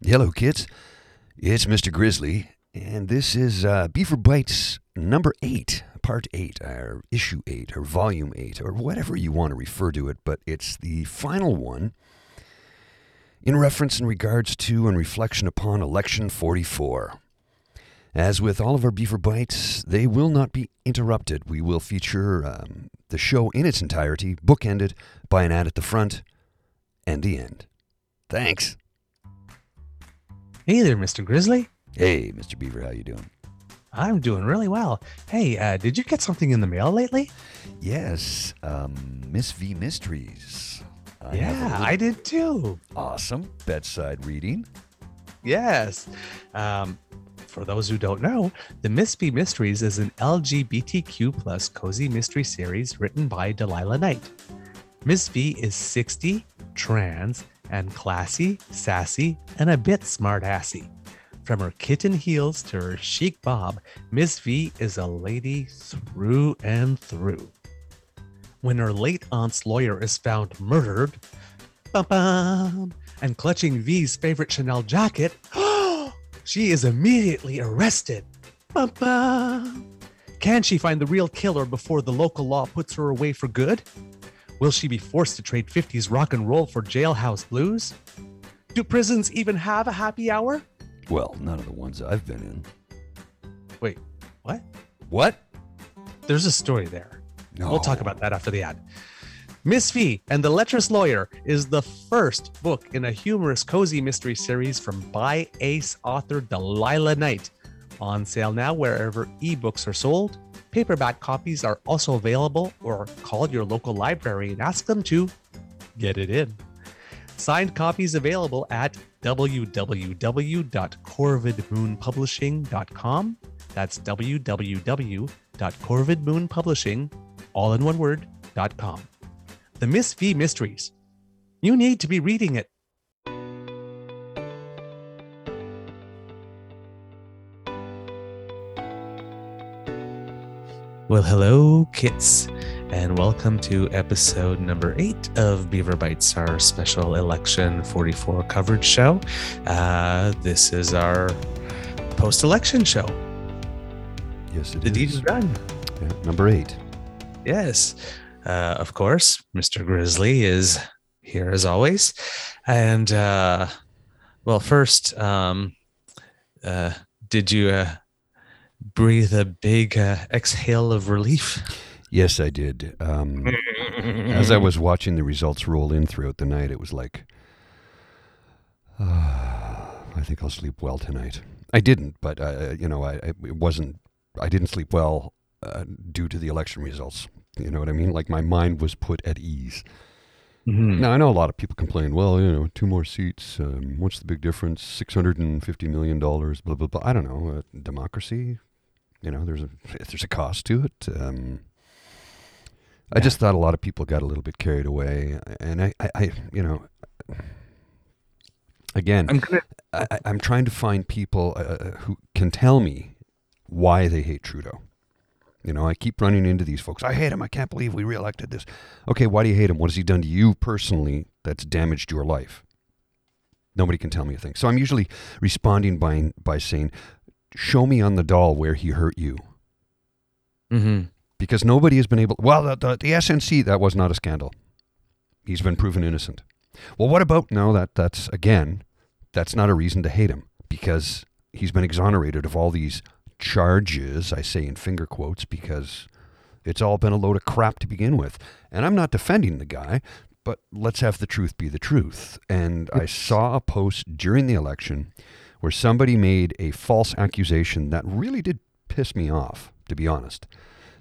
Hello, kids. It's Mr. Grizzly, and this is uh, Beaver Bites number eight, part eight, or issue eight, or volume eight, or whatever you want to refer to it, but it's the final one in reference in regards to and reflection upon election 44. As with all of our Beaver Bites, they will not be interrupted. We will feature um, the show in its entirety, bookended by an ad at the front and the end. Thanks. Hey there, Mr. Grizzly. Hey, Mr. Beaver, how you doing? I'm doing really well. Hey, uh, did you get something in the mail lately? Yes, um, Miss V Mysteries. I yeah, I did too. awesome bedside reading. Yes. Um, for those who don't know, the Miss V Mysteries is an LGBTQ plus cozy mystery series written by Delilah Knight. Miss V is 60, trans, and classy, sassy, and a bit smartassy. From her kitten heels to her chic bob, Miss V is a lady through and through. When her late aunt's lawyer is found murdered, bum-bum, and clutching V's favorite Chanel jacket, she is immediately arrested. Bum-bum. Can she find the real killer before the local law puts her away for good? Will she be forced to trade 50s rock and roll for jailhouse blues? Do prisons even have a happy hour? Well, none of the ones I've been in. Wait, what? What? There's a story there. No. We'll talk about that after the ad. Miss V and the Lecherous Lawyer is the first book in a humorous cozy mystery series from by ace author Delilah Knight. On sale now wherever ebooks are sold. Paperback copies are also available, or call your local library and ask them to get it in. Signed copies available at www.corvidmoonpublishing.com. That's www.corvidmoonpublishing, all in one word, com. The Miss V Mysteries. You need to be reading it. Well, hello, kits, and welcome to episode number eight of Beaver Bites, our special election 44 coverage show. Uh, this is our post election show. Yes, it The deed is done. Yeah, number eight. Yes. Uh, of course, Mr. Grizzly is here as always. And, uh, well, first, um, uh, did you uh, breathe a big uh, exhale of relief? Yes, I did. Um, as I was watching the results roll in throughout the night, it was like, "Ah, I think I'll sleep well tonight. I didn't, but uh, you know, I, I it wasn't. I didn't sleep well uh, due to the election results. You know what I mean? Like my mind was put at ease. Mhm. Now I know a lot of people complain. Well, you know, two more seats. Um, what's the big difference? Six hundred and fifty million dollars. Blah blah blah. I don't know. Uh, democracy. You know, there's a there's a cost to it. Um, I Yeah. just thought a lot of people got a little bit carried away, and I, I, I you know, again, I'm gonna. I, I'm trying to find people uh, uh, who can tell me why they hate Trudeau. You know, I keep running into these folks. I hate him. I can't believe we reelected this. Okay, why do you hate him? What has he done to you personally that's damaged your life? Nobody can tell me a thing. So I'm usually responding by by saying, "Show me on the doll where he hurt you," Mm-hmm. because nobody has been able. Well, the, the, the SNC that was not a scandal. He's been proven innocent. Well, what about no? That that's again, that's not a reason to hate him because he's been exonerated of all these charges. I say in finger quotes because it's all been a load of crap to begin with. And I'm not defending the guy, but let's have the truth be the truth. And I saw a post during the election where somebody made a false accusation that really did piss me off, to be honest.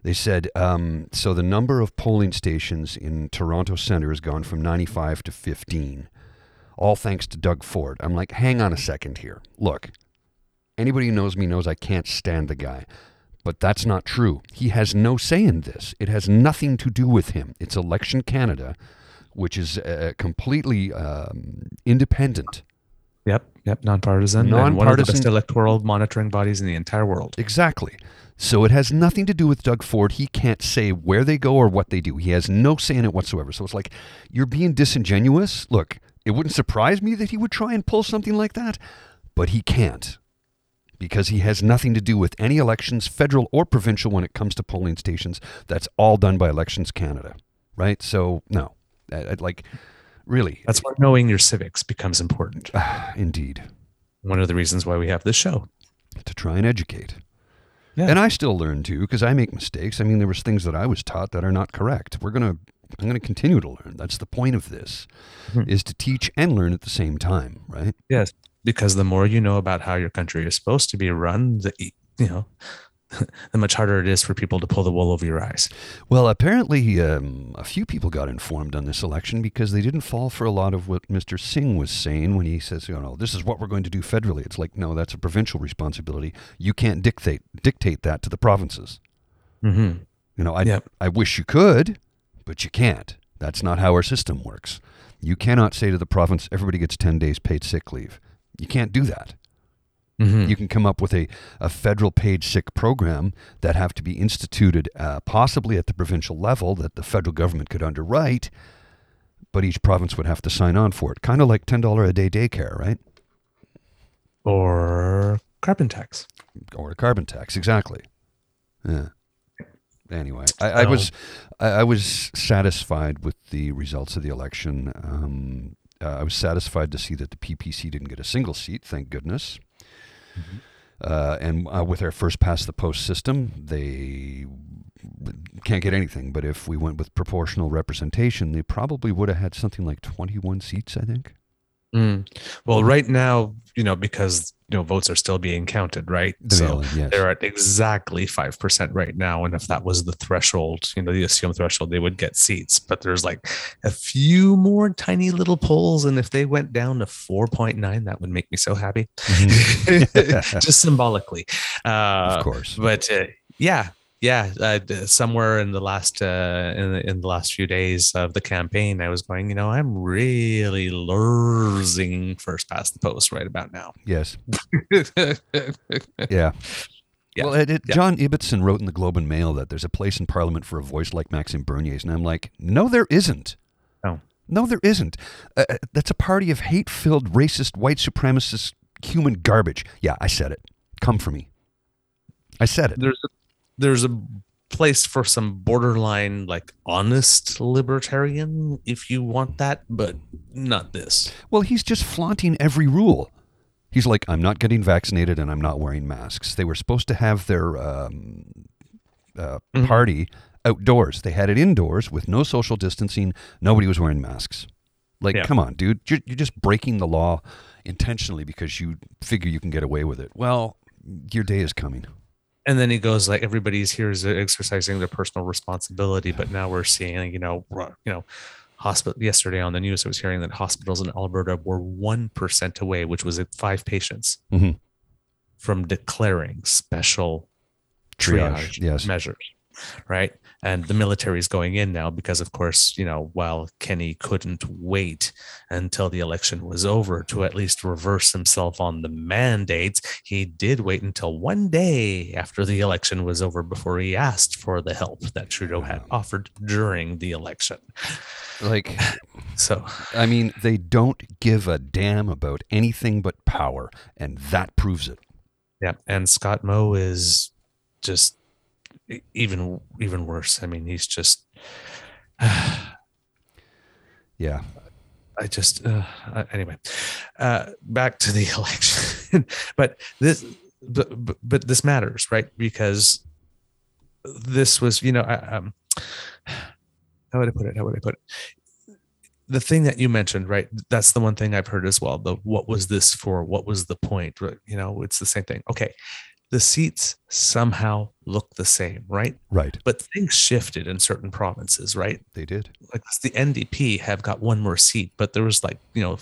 They said, um, so the number of polling stations in Toronto Centre has gone from 95 to 15, all thanks to Doug Ford. I'm like, hang on a second here. Look, anybody who knows me knows I can't stand the guy. But that's not true. He has no say in this. It has nothing to do with him. It's Election Canada, which is uh, completely um, independent. Yep. Yep. Nonpartisan. and one of the Nonpartisan- best electoral monitoring bodies in the entire world. Exactly. So it has nothing to do with Doug Ford. He can't say where they go or what they do. He has no say in it whatsoever. So it's like you're being disingenuous. Look, It wouldn't surprise me that he would try and pull something like that, but he can't because he has nothing to do with any elections, federal or provincial, when it comes to polling stations. That's all done by Elections Canada, right? So, no, I, I'd like, really, That's why knowing your civics becomes important. indeed, One of the reasons why we have this show. to try and educate. Yeah. And I still learn too because I make mistakes. I mean, there was things that I was taught that are not correct. We're gonna, I'm gonna continue to learn. That's the point of this, Mhm. is to teach and learn at the same time, right? Yes, because the more you know about how your country is supposed to be run, the you know, the much harder it is for people to pull the wool over your eyes. Well, apparently, um, a few people got informed on this election because they didn't fall for a lot of what Mr. Singh was saying when he says, you know, this is what we're going to do federally. It's like, no, that's a provincial responsibility. You can't dictate dictate that to the provinces. Mm-hmm. You know, I Yep. I wish you could, but you can't. That's not how our system works. You cannot say to the province, everybody gets ten days paid sick leave. You can't do that. Mm-hmm. You can come up with a, a federal paid sick program that have to be instituted uh, possibly at the provincial level that the federal government could underwrite, but each province would have to sign on for it. Kind of like $10 a day daycare, right? or carbon tax. Or a carbon tax, exactly. Yeah. Anyway, I, I was I, I was satisfied with the results of the election. Um, uh, I was satisfied to see that the PPC didn't get a single seat, thank goodness. Uh, and uh, with our first past the post system, they can't get anything. But if we went with proportional representation, they probably would have had something like 21 seats, I think. Mm. Well, right now, you know, because you know votes are still being counted, right? The so mail-in, yes. they're at exactly five percent right now, and if that was the threshold, you know, the assumed threshold, they would get seats. But there's like a few more tiny little polls, and if they went down to four point nine, that would make me so happy, Mhm. just symbolically. Uh, of course. but uh, yeah yeah uh, somewhere in the last uh in the, in the last few days of the campaign i was going you know i'm really losing first past the post right about now Yes. yeah Yeah. Well, it, it, Yeah. John Ibbitson wrote in the Globe and Mail that there's a place in Parliament for a voice like Maxime Bernier's, and I'm like, no, there isn't. No. No, there isn't. Uh, uh, that's a party of hate-filled, racist, white supremacist, human garbage. Yeah, I said it. Come for me. I said it. there's a, there's a place for some borderline like honest libertarian if you want that but not this Well, he's just flaunting every rule. He's like, I'm not getting vaccinated and I'm not wearing masks. They were supposed to have their um, uh, Mhm. party outdoors. They had it indoors with no social distancing. Nobody was wearing masks. Like, Yeah. come on, dude. You're, you're just breaking the law intentionally because you figure you can get away with it. Well, your day is coming. And then he goes like everybody's here is exercising their personal responsibility but now we're seeing you know you know hospital yesterday on the news i was hearing that hospitals in alberta were 1% away which was at five patients Mhm. from declaring special Triage, triage, yes. measures right and the military is going in now because of course you know while Kenney couldn't wait until the election was over to at least reverse himself on the mandates he did wait until one day after the election was over before he asked for the help that trudeau had offered during the election Like, so I mean, they don't give a damn about anything but power, and that proves it. yeah and scott moe is just even even worse i mean he's just Yeah. I just uh, anyway, uh, back to the election. but this, but, but but this matters, right? Because this was, you know, I, um, how would I put it? How would I put it? The thing that you mentioned, right? That's the one thing I've heard as well. The what was this for? What was the point? You know, it's the same thing. Okay, the seats somehow look the same, right? Right. But things shifted in certain provinces, right? They did. like the NDP have got one more seat, but there was like you know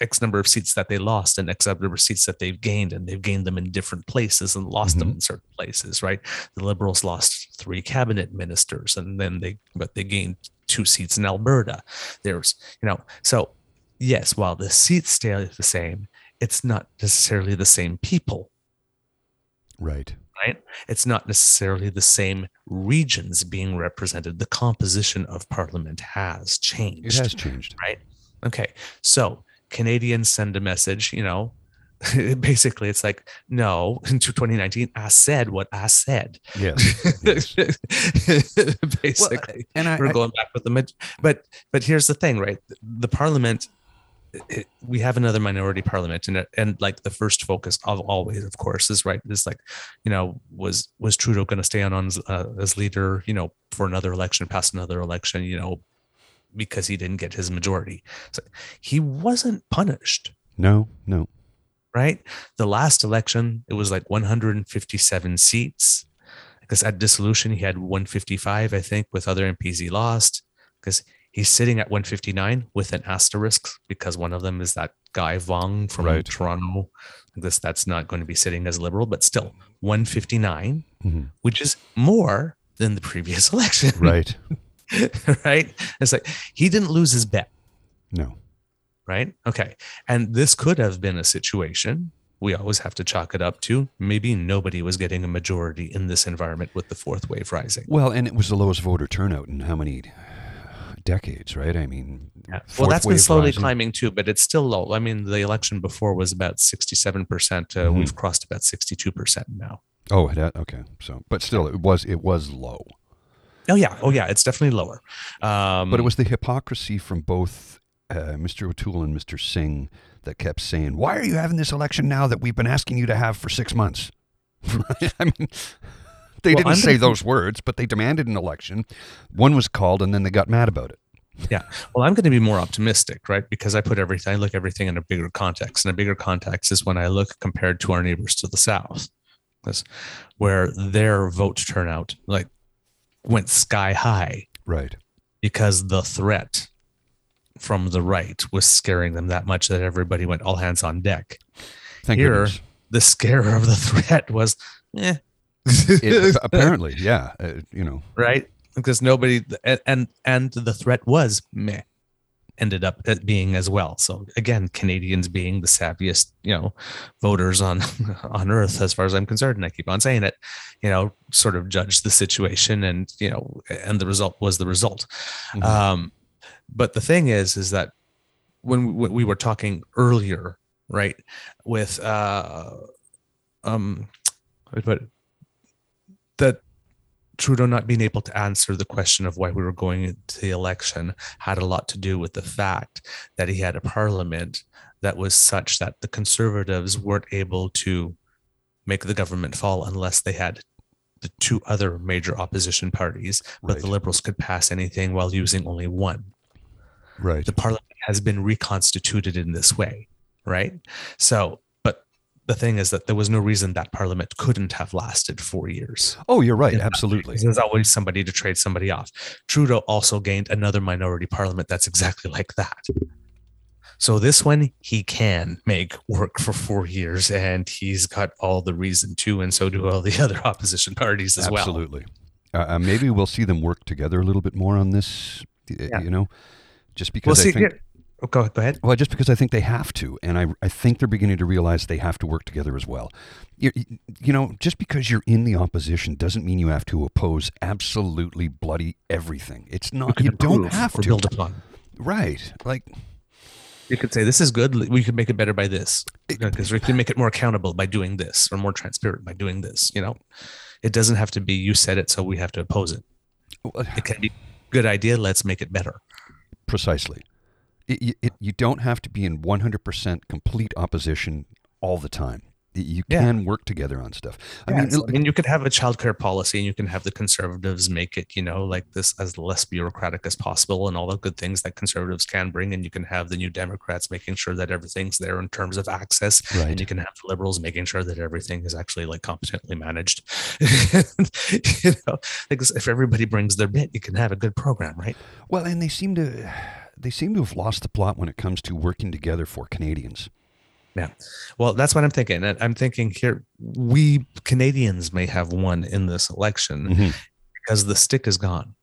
X number of seats that they lost and X number of seats that they've gained, and they've gained them in different places and lost them mm-hmm. in certain places, right? The Liberals lost three cabinet ministers, and then they but they gained two seats in Alberta. There's you know so yes, while the seats stay the same, it's not necessarily the same people Right. right? It's not necessarily the same regions being represented. The composition of parliament has changed. It has changed. right? Okay. So Canadians send a message, you know, basically it's like, no, into 2019, I said what I said. Yes. yes. basically. Well, and I, we're I- going back with the but but here's the thing right the parliament it, we have another minority parliament and and like the first focus of always of course is right is like you know was was trudeau going to stay on, on as, uh, as leader you know for another election past another election you know because he didn't get his majority so he wasn't punished no, no. right? The last election, it was like 157 seats. Because at dissolution, he had 155, I think, with other MPs he lost. Because he's sitting at 159 with an asterisk because one of them is that guy Vuong from Right. Toronto. This that's not going to be sitting as liberal, but still 159, Mhm. which is more than the previous election. Right. right? It's like he didn't lose his bet No. right? Okay. And this could have been a situation. We always have to chalk it up to maybe nobody was getting a majority in this environment with the fourth wave rising. Well, and it was the lowest voter turnout in how many decades, right? I mean, Well, that's been slowly rising. climbing too, but it's still low. I mean, the election before was about 67%. Uh, Mhm. We've crossed about 62% now. Oh, that okay. So, but still, it was it was low. Oh, yeah. Oh, yeah. It's definitely lower. Um, But it was the hypocrisy from both uh, Mr. O'Toole and Mr. Singh that kept saying, "Why are you having this election now that we've been asking you to have for six months?" I mean, they Well, didn't I'm say those words, but they demanded an election. One was called, and then they got mad about it. Yeah. Well, I'm going to be more optimistic, right? Because I put everything, I look everything in a bigger context. And a bigger context is when I look compared to our neighbors to the south, where their vote turnout like went sky high Right. because the threat from the right was scaring them that much that everybody went all hands on deck. Thank Here, goodness. The scare of the threat was, eh. It, apparently, yeah. Uh, you know, right? Because nobody and and, the threat was meh ended up being as well. So again, Canadians being the savviest, you know, voters on on earth as far as I'm concerned, and I keep on saying it, you know, sort of judged the situation and you know, and the result was the result. Mhm. Um, but the thing is, is that when we, we were talking earlier, right, with uh, um, but Trudeau not being able to answer the question of why we were going to the election had a lot to do with the fact that he had a parliament that was such that the conservatives weren't able to make the government fall unless they had the two other major opposition parties, but the liberals could pass anything while using only one right. the parliament has been reconstituted in this way, right? So, the thing is that there was no reason that parliament couldn't have lasted four years. Oh, you're right. Absolutely. There's always somebody to trade somebody off. Trudeau also gained another minority parliament that's exactly like that. So this one he can make work for four years, and he's got all the reason to, and so do all the other opposition parties as well. Absolutely. Uh, uh, maybe we'll see them work together a little bit more on this. Yeah. You know, just Well, because see, I think. here- oh, go, go ahead. Well, just because I think they have to, and I, I think they're beginning to realize they have to work together as well. You, you know, just because you're in the opposition doesn't mean you have to oppose absolutely bloody everything. It's not. You don't have to. build upon. Right. Like, You could say this is good. We could make it better by this because we can make it more accountable by doing this, or more transparent by doing this. You know, it doesn't have to be you said it, so we have to oppose it. It can be good idea. Let's make it better. precisely. It, it, you don't have to be in 100% complete opposition all the time. You Yeah. can work together on stuff. I mean, I mean, you could have a childcare policy, and you can have the conservatives make it, you know, like this as less bureaucratic as possible, and all the good things that conservatives can bring. And you can have the new Democrats making sure that everything's there in terms of access, right. and you can have the liberals making sure that everything is actually like competently managed. you know, because if everybody brings their bit, you can have a good program, right? Well, and they seem to they seem to have lost the plot when it comes to working together for Canadians. Yeah. Well, that's what I'm thinking. I'm thinking here, we Canadians may have won in this election Mhm. because the stick is gone.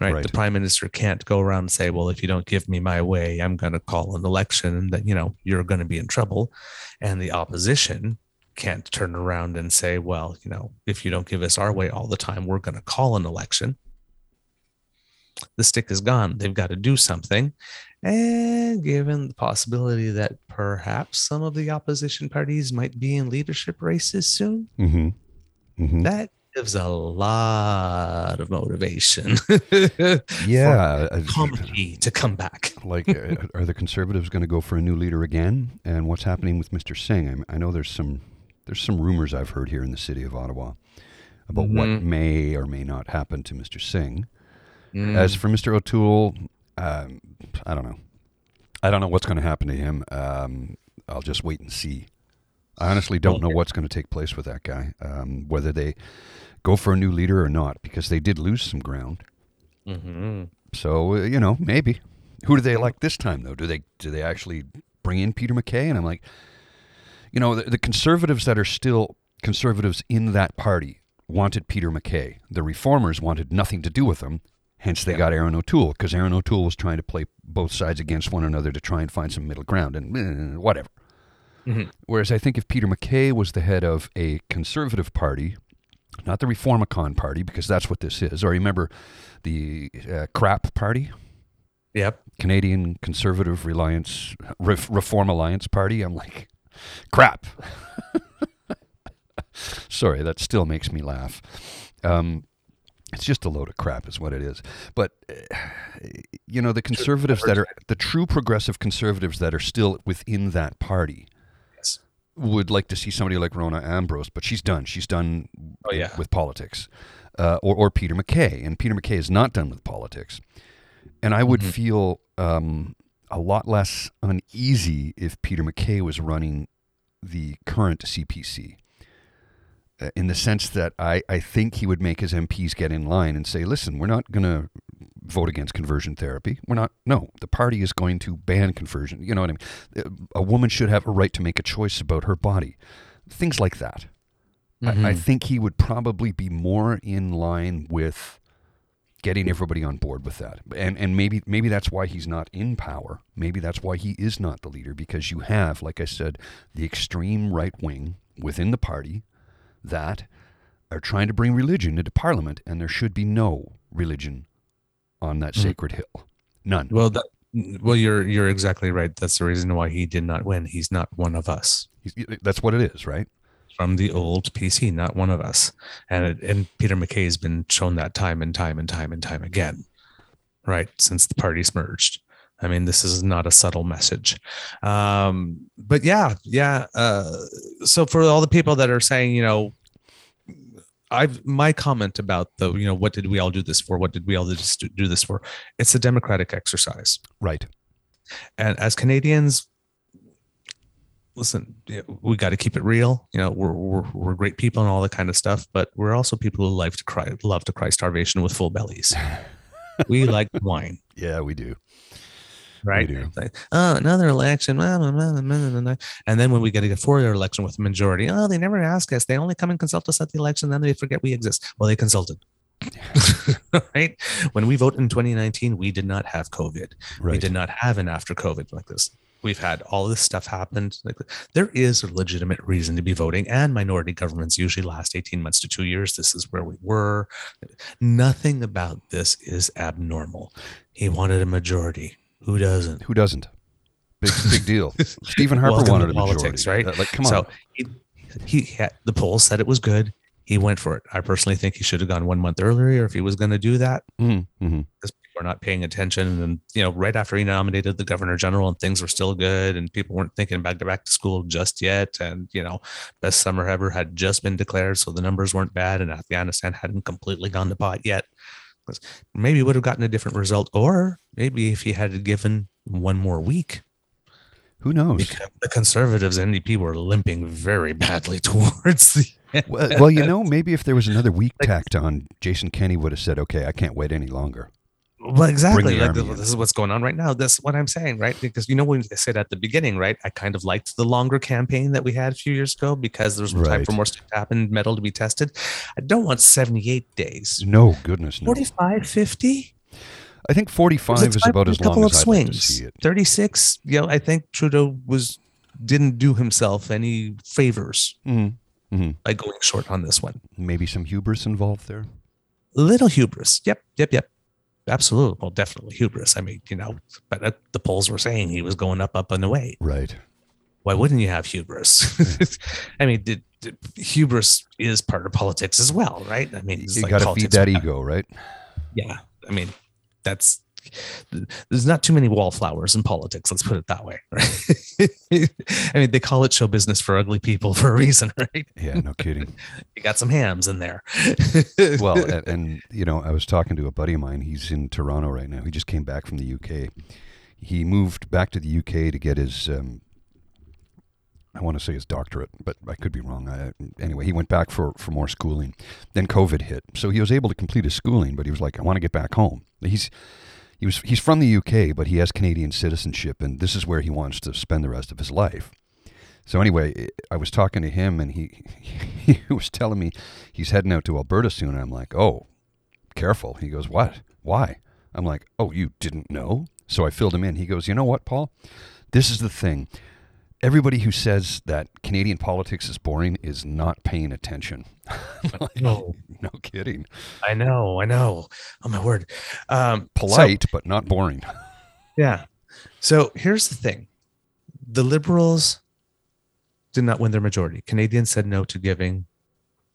Right? Right. The prime minister can't go around and say, well, if you don't give me my way, I'm going to call an election and that, you know, you're going to be in trouble. And the opposition can't turn around and say, well, you know, if you don't give us our way all the time, we're going to call an election. The stick is gone. They've got to do something. And given the possibility that perhaps some of the opposition parties might be in leadership races soon, Mm-hmm. Mm-hmm. that gives a lot of motivation Yeah. for comedy to come back. like, uh, are the conservatives going to go for a new leader again? And what's happening with Mr. Singh? I, know there's some there's some rumors I've heard here in the city of Ottawa about what Mhm. may or may not happen to Mr. Singh. Mm. As for Mr. O'Toole, um, I don't know. I don't know what's going to happen to him. Um, I'll just wait and see. I honestly don't know what's going to take place with that guy, um, whether they go for a new leader or not, because they did lose some ground. Mhm. So uh, you know, maybe. Who do they elect this time, though? Do they do they actually bring in Peter MacKay? And I'm like, you know, the, the conservatives that are still conservatives in that party wanted Peter MacKay. The reformers wanted nothing to do with him. Hence, they Yeah. got Erin O'Toole because Erin O'Toole was trying to play both sides against one another to try and find some middle ground and eh, whatever. Mhm. Whereas I think if Peter MacKay was the head of a conservative party, not the Reformicon party, because that's what this is, or remember the uh, crap party? Yep. Canadian Conservative Reliance Ref, Reform Alliance Party. I'm like, crap. Sorry, that still makes me laugh. Um, it's just a load of crap, is what it is. But uh, you know, the conservatives that are the true progressive conservatives that are still within that party Yes. would like to see somebody like Rona Ambrose, but she's done. She's done Oh, yeah. with politics, uh, or or Peter MacKay, and Peter MacKay is not done with politics. And I would Mhm. feel um, a lot less uneasy if Peter MacKay was running the current CPC. Uh, in the sense that I, I think he would make his MPs get in line and say, listen, we're not going to vote against conversion therapy. We're not, no, the party is going to ban conversion. You know what I mean? Uh, A woman should have a right to make a choice about her body. Things like that. I, I Mhm. think he would probably be more in line with getting everybody on board with that. And and maybe maybe that's why he's not in power. Maybe that's why he is not the leader because you have, like I said, the extreme right wing within the party that are trying to bring religion into parliament and there should be no religion on that Mhm. sacred hill. None. Well, that, well, you're you're exactly right. That's the reason why he did not win. He's not one of us He's- That's what it is, right? from the old PC, not one of us. And it, and Peter MacKay has been shown that time and time and time and time again, right? Since the parties merged. I mean, this is not a subtle message. Um, but yeah, yeah. Uh, so for all the people that are saying, you know, I've my comment about the, you know, what did we all do this for? What did we all just do this for? It's a democratic exercise. Right. and as Canadians, listen, we got to keep it real. You know, we're, we're we're great people and all that kind of stuff, but we're also people who love to cry, love to cry starvation with full bellies. we like wine, Yeah, we do. Right? We do. It's Like, oh, another election, blah, blah, blah. and then when we get a four-year election with a majority, oh, they never ask us. They only come and consult us at the election, then they forget we exist. Well, they consulted. right when we vote in 2019 we did not have covid Right. we did not have an after COVID like this. We've had all this stuff happen. Like there is a legitimate reason to be voting, and minority governments usually last 18 months to two years. This is where we were. Nothing about this is abnormal. He wanted a majority. Who doesn't? Who doesn't? Big big deal. Stephen Harper Welcome wanted a politics, majority. right? Like, come on. So he, he had the polls said it was good. He went for it. I personally think he should have gone one month earlier if he was going to do that. Mhm, mhm. because people are not paying attention. And you know, right after he nominated the governor general, and things were still good, and people weren't thinking to back to school just yet. And you know, best summer ever had just been declared, so the numbers weren't bad, and Afghanistan hadn't completely gone to pot yet. 'Cause Maybe would have gotten a different result, or maybe if he had given one more week, Who knows? because the conservatives NDP were limping very badly towards the. well, well, you know, maybe if there was another week tacked on, Jason Kenney would have said, "Okay, I can't wait any longer." Well, exactly. Like this is what's going on right now. That's what I'm saying, right? Because you know when I said at the beginning, right? I kind of liked the longer campaign that we had a few years ago because there was time for more stuff to happen, metal to be tested. I don't want 78 days. No, goodness, no. 45, 50. I think forty-five is a about as couple long of as I'd like to swings. see it. 36. You know, I think Trudeau was didn't do himself any favors Mhm, mhm. by going short on this one. Maybe some hubris involved there. Little hubris. Yep, yep, yep. Absolutely. Well, definitely hubris. I mean, you know, but the polls were saying he was going up, up and away. Right. Why wouldn't you have hubris? I mean, did, did, hubris is part of politics as well, right? I mean, you like got to feed that ego, right? Yeah. I mean, that's there's not too many wallflowers in politics. Let's put it that way. Right? I mean, they call it show business for ugly people for a reason, right? Yeah, no kidding. you got some hams in there. well, and, and, you know, I was talking to a buddy of mine. He's in Toronto right now. He just came back from the UK. He moved back to the UK to get his. Um, I want to say his doctorate, but I could be wrong. I, anyway, he went back for, for more schooling. Then COVID hit, so he was able to complete his schooling, but he was like, "I want to get back home." He's he was he's from the UK, but he has Canadian citizenship, and this is where he wants to spend the rest of his life. So anyway, I was talking to him, and he he was telling me he's heading out to Alberta soon. And I'm like, oh, careful. He goes, what? Why? I'm like, oh, you didn't know? So I filled him in. He goes, you know what, Paul? This is the thing everybody who says that Canadian politics is boring is not paying attention. like, no, no kidding. I know, I know. Oh my word. Um, Polite, so, but not boring. Yeah. So here's the thing: the Liberals did not win their majority. Canadians said no to giving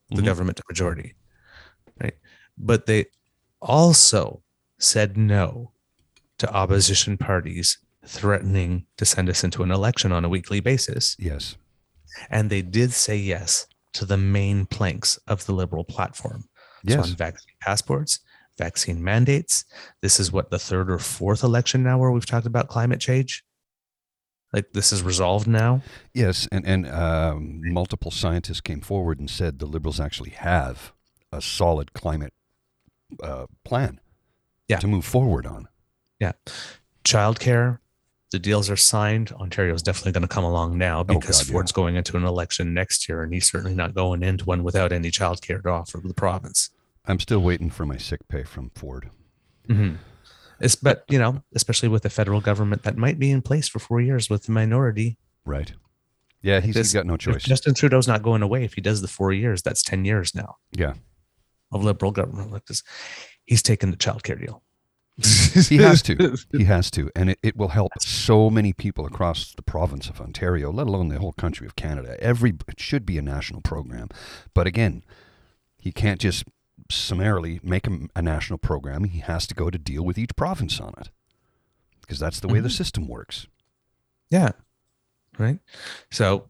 the mm-hmm. government a majority, right? But they also said no to opposition parties threatening to send us into an election on a weekly basis. Yes. And they did say yes to the main planks of the liberal platform. Yes. So on vaccine passports, vaccine mandates. This is what the third or fourth election now where we've talked about climate change. Like this is resolved now. Yes, and and um, multiple scientists came forward and said the liberals actually have a solid climate uh, plan. Yeah. to move forward on. Yeah, childcare, the deals are signed. Ontario is definitely going to come along now oh, because oh God, Ford's yeah. going into an election next year, and he's certainly not going into one without any childcare to offer the province. I'm still waiting for my sick pay from Ford. Mm-hmm. It's, but you know, especially with the federal government that might be in place for four years with the minority. Right. Yeah, he's, this, he's got no choice. Justin Trudeau's not going away. If he does the four years, that's ten years now. Yeah. Of liberal government like this, he's taken the child care deal. He has to. He has to. And it, it will help so many people across the province of Ontario, let alone the whole country of Canada. Every it should be a national program. But again, he can't just summarily make a, a national program. He has to go to deal with each province on it. Because that's the way mm-hmm. the system works. Yeah. Right. So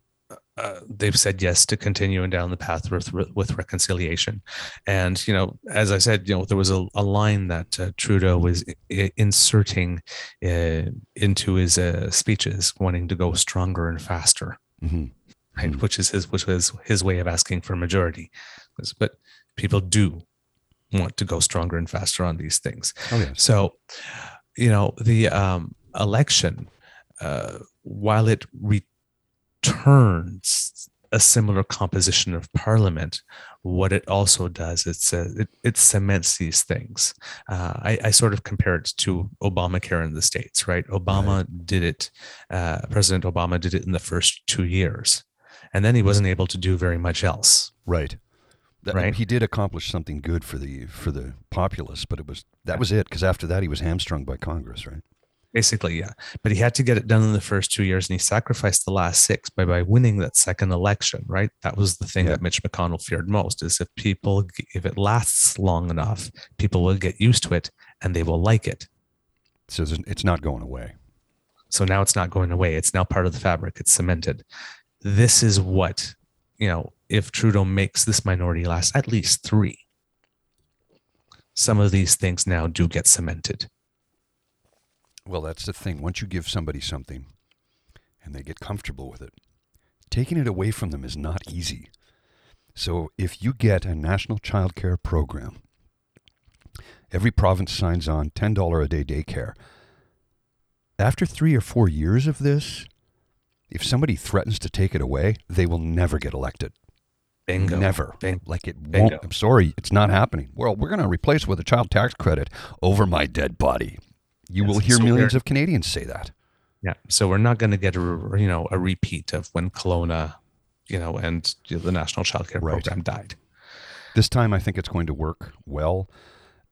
uh, they've said yes to continuing down the path with, with reconciliation. And, you know, as I said, you know, there was a, a line that uh, Trudeau was I- inserting uh, into his uh, speeches, wanting to go stronger and faster, mm-hmm. right? Mm-hmm. Which is his, which was his way of asking for majority. But people do want to go stronger and faster on these things. Oh, yes. So, you know, the um, election, uh, while it re- turns a similar composition of parliament, what it also does it's uh, it, it cements these things. Uh, I, I, sort of compare it to Obamacare in the states, right? Obama right. did it. Uh, President Obama did it in the first two years, and then he wasn't able to do very much else. Right. That, right. He did accomplish something good for the for the populace, but it was that was it. Because after that, he was hamstrung by Congress, right? Basically, yeah. But he had to get it done in the first two years, and he sacrificed the last six by by winning that second election. Right, that was the thing yeah. that Mitch McConnell feared most: is if people, if it lasts long enough, people will get used to it and they will like it. So it's not going away. So now it's not going away. It's now part of the fabric. It's cemented. This is what you know. If Trudeau makes this minority last at least three, some of these things now do get cemented well, that's the thing. Once you give somebody something and they get comfortable with it, taking it away from them is not easy. So if you get a national child care program, every province signs on $10 a day daycare. After three or four years of this, if somebody threatens to take it away, they will never get elected. Bingo. Never. Bing. Like it Bingo. won't. I'm sorry, it's not happening. Well, we're going to replace with a child tax credit over my dead body. You yes, will hear so millions of Canadians say that. Yeah. So we're not going to get a you know a repeat of when Kelowna, you know, and the National Child Care right. Program died. This time, I think it's going to work well.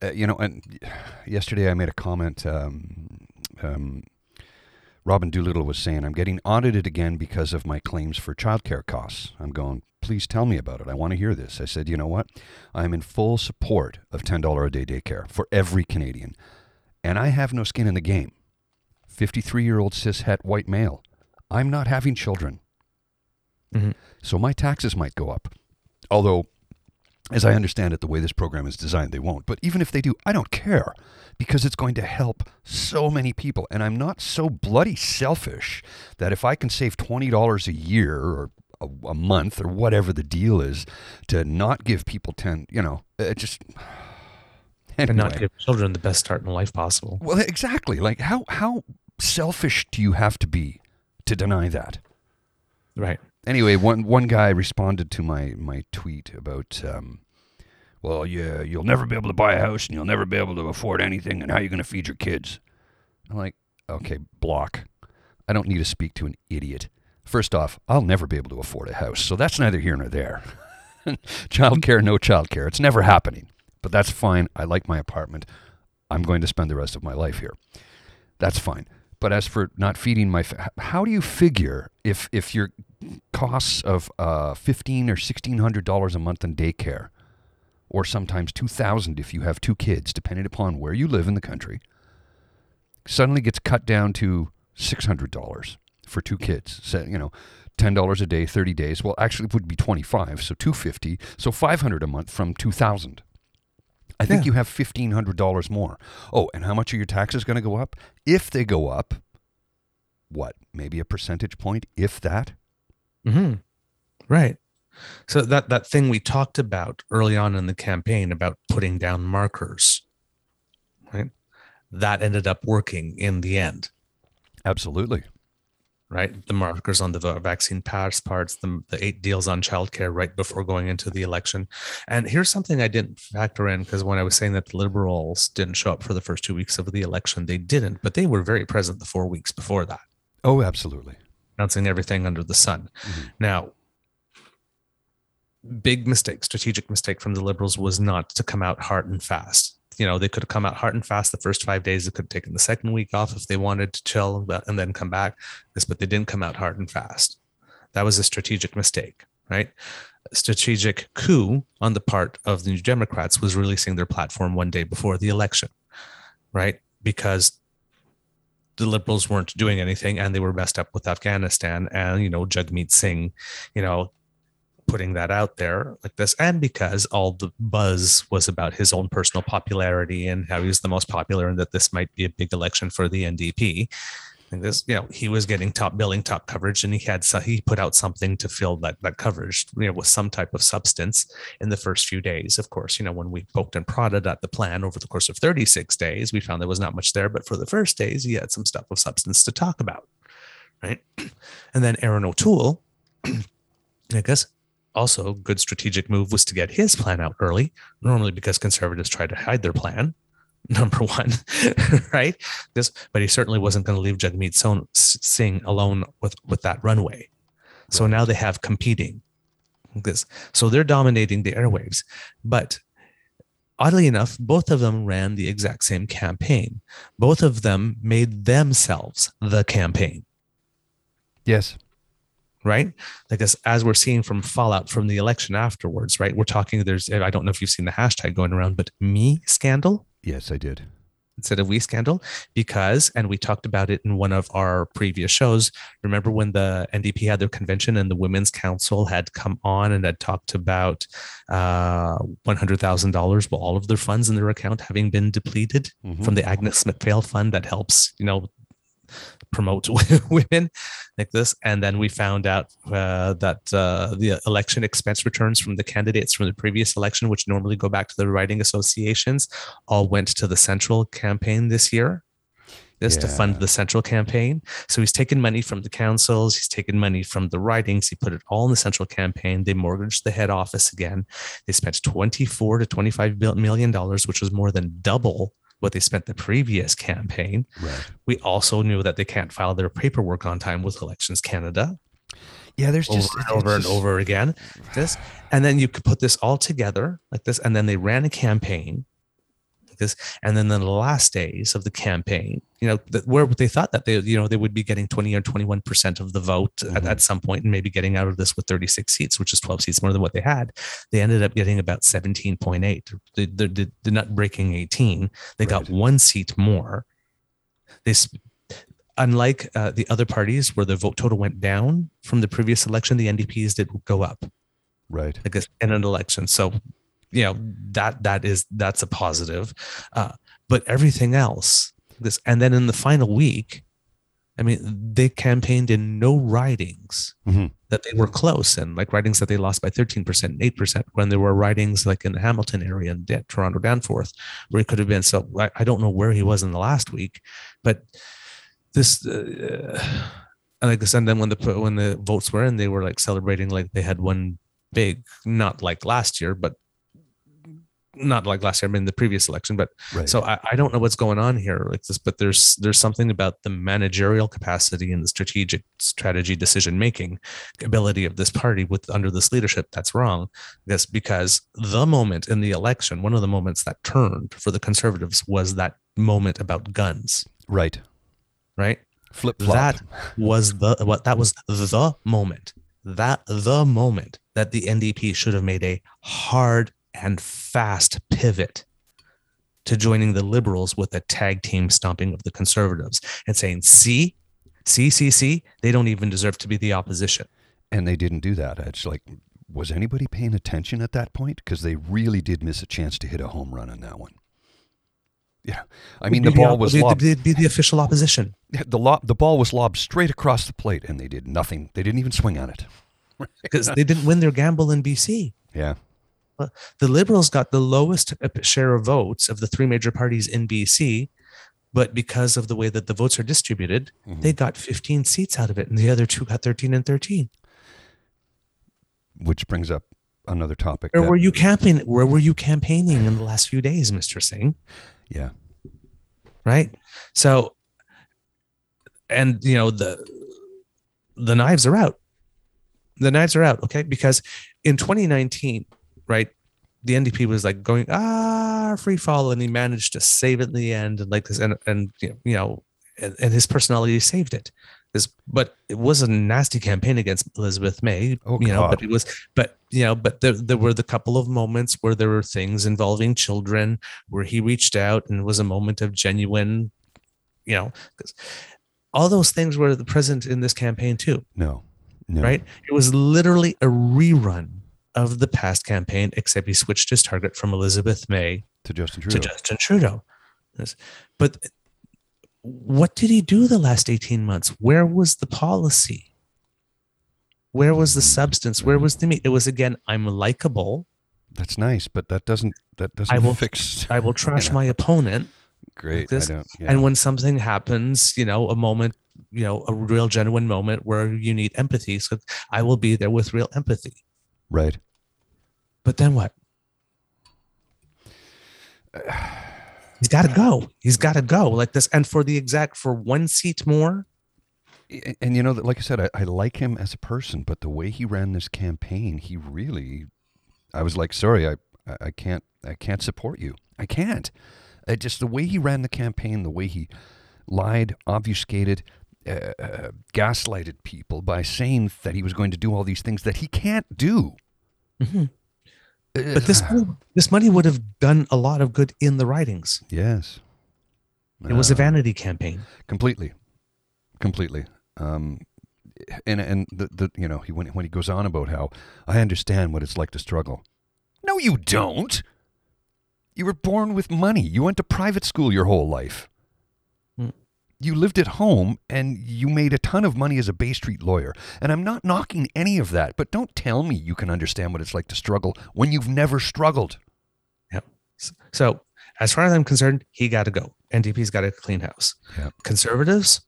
uh, you know, and yesterday I made a comment. Um, um, Robyn Doolittle was saying, I'm getting audited again because of my claims for childcare costs. I'm going, please tell me about it. I want to hear this. I said, you know what? I'm in full support of $10 a day daycare for every Canadian. And I have no skin in the game. 53 year old cis het white male. I'm not having children. Mhm. So my taxes might go up. Although, as I understand it, the way this program is designed, they won't. But even if they do, I don't care because it's going to help so many people. And I'm not so bloody selfish that if I can save $20 a year or a, a month or whatever the deal is to not give people 10, you know, it just. And not give children the best start in life possible. Well, exactly. Like how how selfish do you have to be to deny that? Right. Anyway, one one guy responded to my my tweet about, um, well, yeah, you'll never be able to buy a house and you'll never be able to afford anything, and how are you going to feed your kids? I'm like, okay, block. I don't need to speak to an idiot. First off, I'll never be able to afford a house, so that's neither here nor there. childcare, no childcare. It's never happening. But that's fine. I like my apartment. I'm going to spend the rest of my life here. That's fine. But as for not feeding my, fa- how do you figure if if your costs of uh, fifteen or sixteen hundred dollars a month in daycare, or sometimes two thousand if you have two kids, depending upon where you live in the country, suddenly gets cut down to six hundred dollars for two kids. You know, ten dollars a day, thirty days. Well, actually, it would be twenty five, so two fifty, so five hundred a month from two thousand. I think Yeah. you have fifteen hundred dollars more. Oh, and how much are your taxes going to go up? If they go up, what? Maybe a percentage point, if that. hmm Right. So that that thing we talked about early on in the campaign about putting down markers, right? That ended up working in the end, Absolutely. Right? The markers on the vaccine passports, the, the eight deals on childcare right before going into the election. And here's something I didn't factor in because when I was saying that the liberals didn't show up for the first two weeks of the election, they didn't, but they were very present the four weeks before that. Oh, absolutely. announcing everything under the sun. Mhm. Now, big mistake, strategic mistake from the liberals was not to come out hard and fast. You know, they could have come out hard and fast the first five days. They could have taken the second week off if they wanted to chill and then come back. This, but they didn't come out hard and fast. That was a strategic mistake, right? A strategic coup on the part of the New Democrats was releasing their platform one day before the election, right? Because the liberals weren't doing anything and they were messed up with Afghanistan and you know Jagmeet Singh, you know, putting that out there like this, and because all the buzz was about his own personal popularity and how he was the most popular and that this might be a big election for the NDP. And this, you know, he was getting top billing, top coverage, and he had so he put out something to fill that that coverage, you know, with some type of substance in the first few days. Of course, you know, when we poked and prodded at the plan over the course of 36 days, we found there was not much there. But for the first days, he had some stuff of substance to talk about. Right. And then Erin O'Toole, I guess also good strategic move was to get his plan out early, normally because conservatives try to hide their plan. Number one, right? This, but he certainly wasn't going to leave Jagmeet Singh alone with with that runway. So now they have competing this. So they're dominating the airwaves. But oddly enough, both of them ran the exact same campaign. Both of them made themselves the campaign, Yes. Right? Like as, as we're seeing from fallout from the election afterwards, right? We're talking, there's, I don't know if you've seen the hashtag going around, but me scandal Yes, I did. instead of we scandal because and we talked about it in one of our previous shows remember when the ndp had their convention and the women's council had come on and had talked about uh, $100000 well all of their funds in their account having been depleted Mhm. from the Agnes Macphail fund that helps you know promote women like this. And then we found out uh, that uh, the election expense returns from the candidates from the previous election which normally go back to the riding associations all went to the central campaign this year this to fund the central campaign. So he's taken money from the councils he's taken money from the ridings he put it all in the central campaign they mortgaged the head office again they spent 24 to 25 million dollars which was more than double what they spent the previous campaign Right. we also knew that they can't file their paperwork on time with Elections Canada Yeah, there's over just and over and over again. This, and then you could put this all together like this, and then they ran a campaign This, and then the last days of the campaign, you know, the, where they thought that they, you know, they would be getting 20 or 21 percent of the vote at, Mhm. at some point, and maybe getting out of this with 36 seats, which is 12 seats more than what they had. They ended up getting about 17.8. They, they, they, they're not breaking 18. They got one seat more. They, sp- unlike uh, the other parties where the vote total went down from the previous election, the NDPs did go up Right. like in an election. So, you know that that is that's a positive. Uh, but everything else, this and then in the final week, I mean, they campaigned in no ridings Mhm. that they were close and like ridings that they lost by thirteen percent and eight percent. When there were ridings like in the Hamilton area and Toronto Danforth, where he could have been. So I, I don't know where he was in the last week, but this. Uh, and like I said, and then when the when the votes were in, they were like celebrating like they had won big, not like last year, but not like last year. I mean, the previous election, but Right. so I, I don't know what's going on here like this, but there's there's something about the managerial capacity and the strategic strategy decision making ability of this party with under this leadership that's wrong. This because the moment in the election, one of the moments that turned for the conservatives was that moment about guns, right. right? Flip flop. That was the what that was the moment. That the moment that the NDP should have made a hard and fast pivot to joining the liberals with a tag team stomping of the conservatives and saying, see, see, see, see, they don't even deserve to be the opposition. and they didn't do that. It's like, was anybody paying attention at that point? Because they really did miss a chance to hit a home run on that one. Yeah, I mean the ball was lobbed. They'd be the official opposition. The the ball was lobbed straight across the plate, and they did nothing. They didn't even swing on it. because they didn't win their gamble in BC. Yeah, The Liberals got the lowest uh, share of votes of the three major parties in BC, but because of the way that the votes are distributed, Mhm. they got 15 seats out of it, and the other two got 13 and 13. which brings up another topic. Where that- were you campaigning? Where were you campaigning in the last few days, Mr. Singh? Yeah, Right. So, and you know the the knives are out. The knives are out. Okay, because in 2019, right, the NDP was like going ah free fall, and he managed to save it in the end, and like this, and and you know, and, and his personality saved it. This, but it was a nasty campaign against Elizabeth May. Oh, you know, God. but it was, but you know, but there there were the couple of moments where there were things involving children where he reached out and it was a moment of genuine, you know, 'cause all those things were present in this campaign too, no, no. right? It was literally a rerun of the past campaign, except he switched his target from Elizabeth May to Justin Trudeau. to. Justin Trudeau. But what did he do the last 18 months? Where was the policy? Where was the substance? Where was the meat? It was again, I'm likable. That's nice, but that doesn't that doesn't I will- fix. I will trash Yeah. my opponent. Great. don't. Yeah. And when something happens, you know, a moment, you know, a real genuine moment where you need empathy. So I will be there with real empathy. Right. But then what? He's got to go. He's got to go like this. And for the exact, for one seat more, And, and you know, like I said, I, I like him as a person, but the way he ran this campaign, he really, I was like, sorry, I, I- I can't, I can't support you. I can't. Uh, just the way he ran the campaign, the way he lied, obfuscated, uh, uh, gaslighted people by saying that he was going to do all these things that he can't do. Mhm. but this money, this money would have done a lot of good in the ridings. yes, It was a Uh, vanity campaign. completely, completely. Um, and and the, the you know he when when he goes on about how I understand what it's like to struggle. No, you don't. You were born with money. You went to private school your whole life. You lived at home and you made a ton of money as a Bay Street lawyer. And I'm not knocking any of that, but don't tell me you can understand what it's like to struggle when you've never struggled. So as far as I'm concerned, he got to go. NDP's got to clean house. Yeah. Conservatives,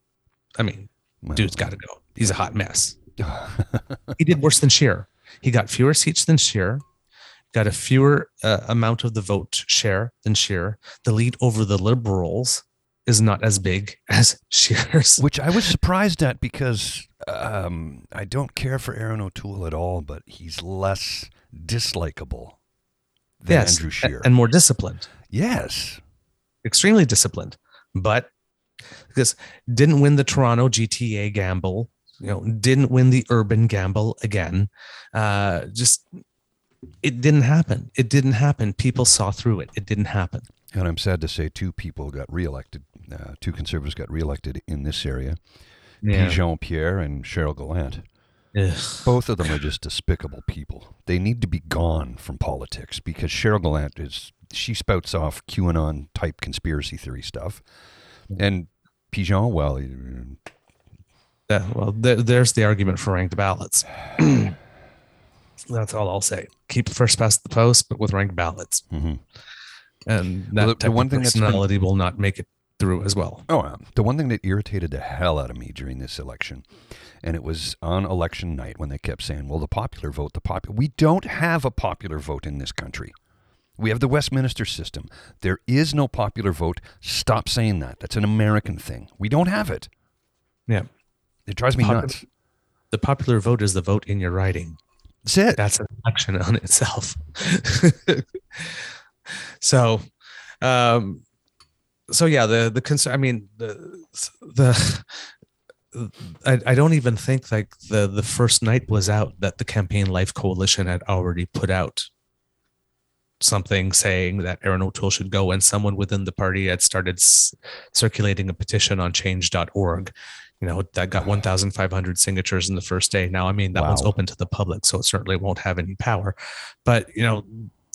I mean, Well, dude's got to go. He's a hot mess. he did worse than Scheer. He got fewer seats than Scheer, got a fewer uh, amount of the vote share than Scheer. The lead over the Liberals is not as big as Scheer's. Which I was surprised at because um, I don't care for Erin O'Toole at all, but he's less dislikable than yes, Andrew Scheer. and more disciplined. yes. extremely disciplined, but because didn't win the Toronto GTA gamble, you know, didn't win the urban gamble again. Uh, just it didn't happen. It didn't happen. People saw through it. It didn't happen. And I'm sad to say two people got reelected. Uh, two conservatives got reelected in this area. Yeah. Pigeon Pierre and Cheryl Gallant. Ugh. Both of them are just despicable people. They need to be gone from politics because Cheryl Gallant is she spouts off QAnon type conspiracy theory stuff, and Pigeon, well, Yeah, well, there, there's the argument for ranked ballots. That's all I'll say. Keep first past the post, but with ranked ballots, mhm. and that Well, the- the one thing that's been- personality will not make it through as well. Oh, yeah. the one thing that irritated the hell out of me during this election, and it was on election night when they kept saying, "Well, the popular vote, the popular." We don't have a popular vote in this country. We have the Westminster system. There is no popular vote. Stop saying that. That's an American thing. We don't have it. Yeah, It drives me Popu- nuts. the popular vote is the vote in your riding. That's it. That's an election on itself. so, um, so yeah, the the concern. I mean, the the. I, I don't even think like the the first night was out that the campaign life coalition had already put out something saying that Erin O'Toole should go and someone within the party had started s- circulating a petition on change.org you know that got 1500 signatures in the first day now i mean that one's open to the public so it certainly won't have any power but you know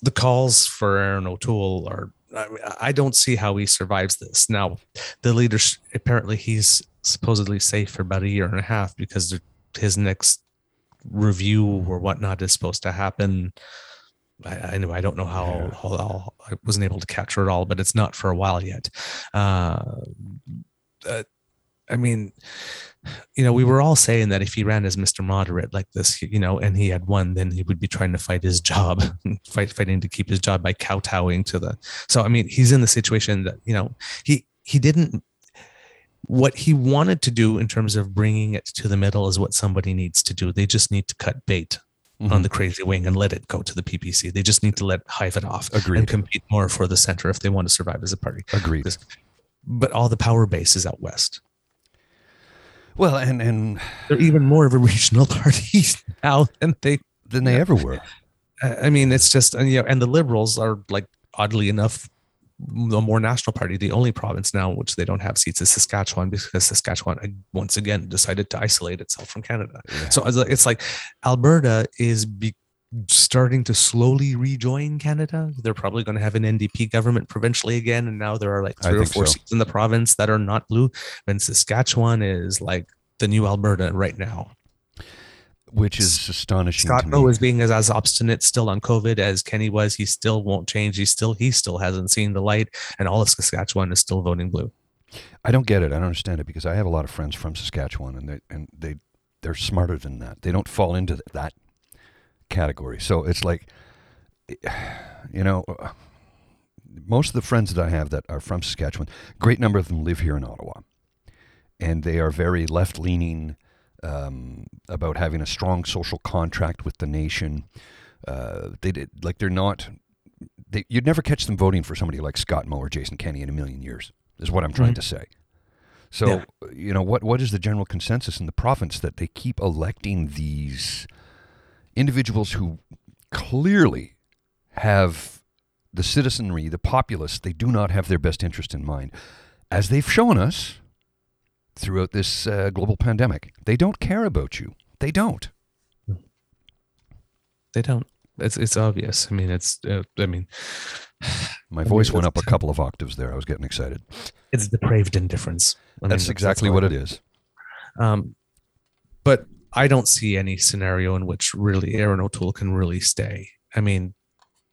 the calls for erin o'toole are I, don't see how he survives this now the leaders apparently he's supposedly safe for about a year and a half because his next review or whatnot is supposed to happen I, I know I don't know how, Yeah. how, how I wasn't able to capture it all, but it's not for a while yet. Uh, uh, I mean, you know, we were all saying that if he ran as Mr. Moderate like this, you know, and he had won, then he would be trying to fight his job, fight fighting to keep his job by kowtowing to the. So I mean, he's in the situation that you know he he didn't. What he wanted to do in terms of bringing it to the middle is what somebody needs to do. They just need to cut bait Mm-hmm. on the crazy wing and let it go to the PPC. They just need to let hive it off Agreed. and compete more for the center if they want to survive as a party. Agreed. But all the power base is out west. Well, and and They're even more of a regional party now than they. than they ever were. I mean, it's just and, you know, and the liberals are like oddly enough the more national party. The only province now which they don't have seats is Saskatchewan because Saskatchewan once again decided to isolate itself from Canada. Yeah. So it's like Alberta is be starting to slowly rejoin Canada. They're probably going to have an NDP government provincially again, and now there are like I three or four so. seats in the province that are not blue. And Saskatchewan is like the new Alberta right now. Which is astonishing Scott to Moe is being as, as obstinate still on COVID as Kenney was. He still won't change. He still he still hasn't seen the light, and all of Saskatchewan is still voting blue. I don't get it. I don't understand it because I have a lot of friends from Saskatchewan, and they and they they're smarter than that. They don't fall into that category. So it's like, you know, most of the friends that I have that are from Saskatchewan, great number of them live here in Ottawa, and they are very left leaning um, about having a strong social contract with the nation. Uh, they did like they're not. They, you'd never catch them voting for somebody like Scott Moe or Jason Kenney in a million years. Is what I'm trying Mhm. to say. So you know what? What is the general consensus in the province that they keep electing these individuals who clearly have the citizenry, the populace, they do not have their best interest in mind, as they've shown us throughout this uh, global pandemic. They don't care about you. They don't. They don't. It's it's obvious. I mean, it's. Uh, I mean, My I voice mean, went up a couple of octaves there. I was getting excited. it's depraved indifference. I mean, That's exactly what it is. Um, but I don't see any scenario in which really Erin O'Toole can really stay. I mean,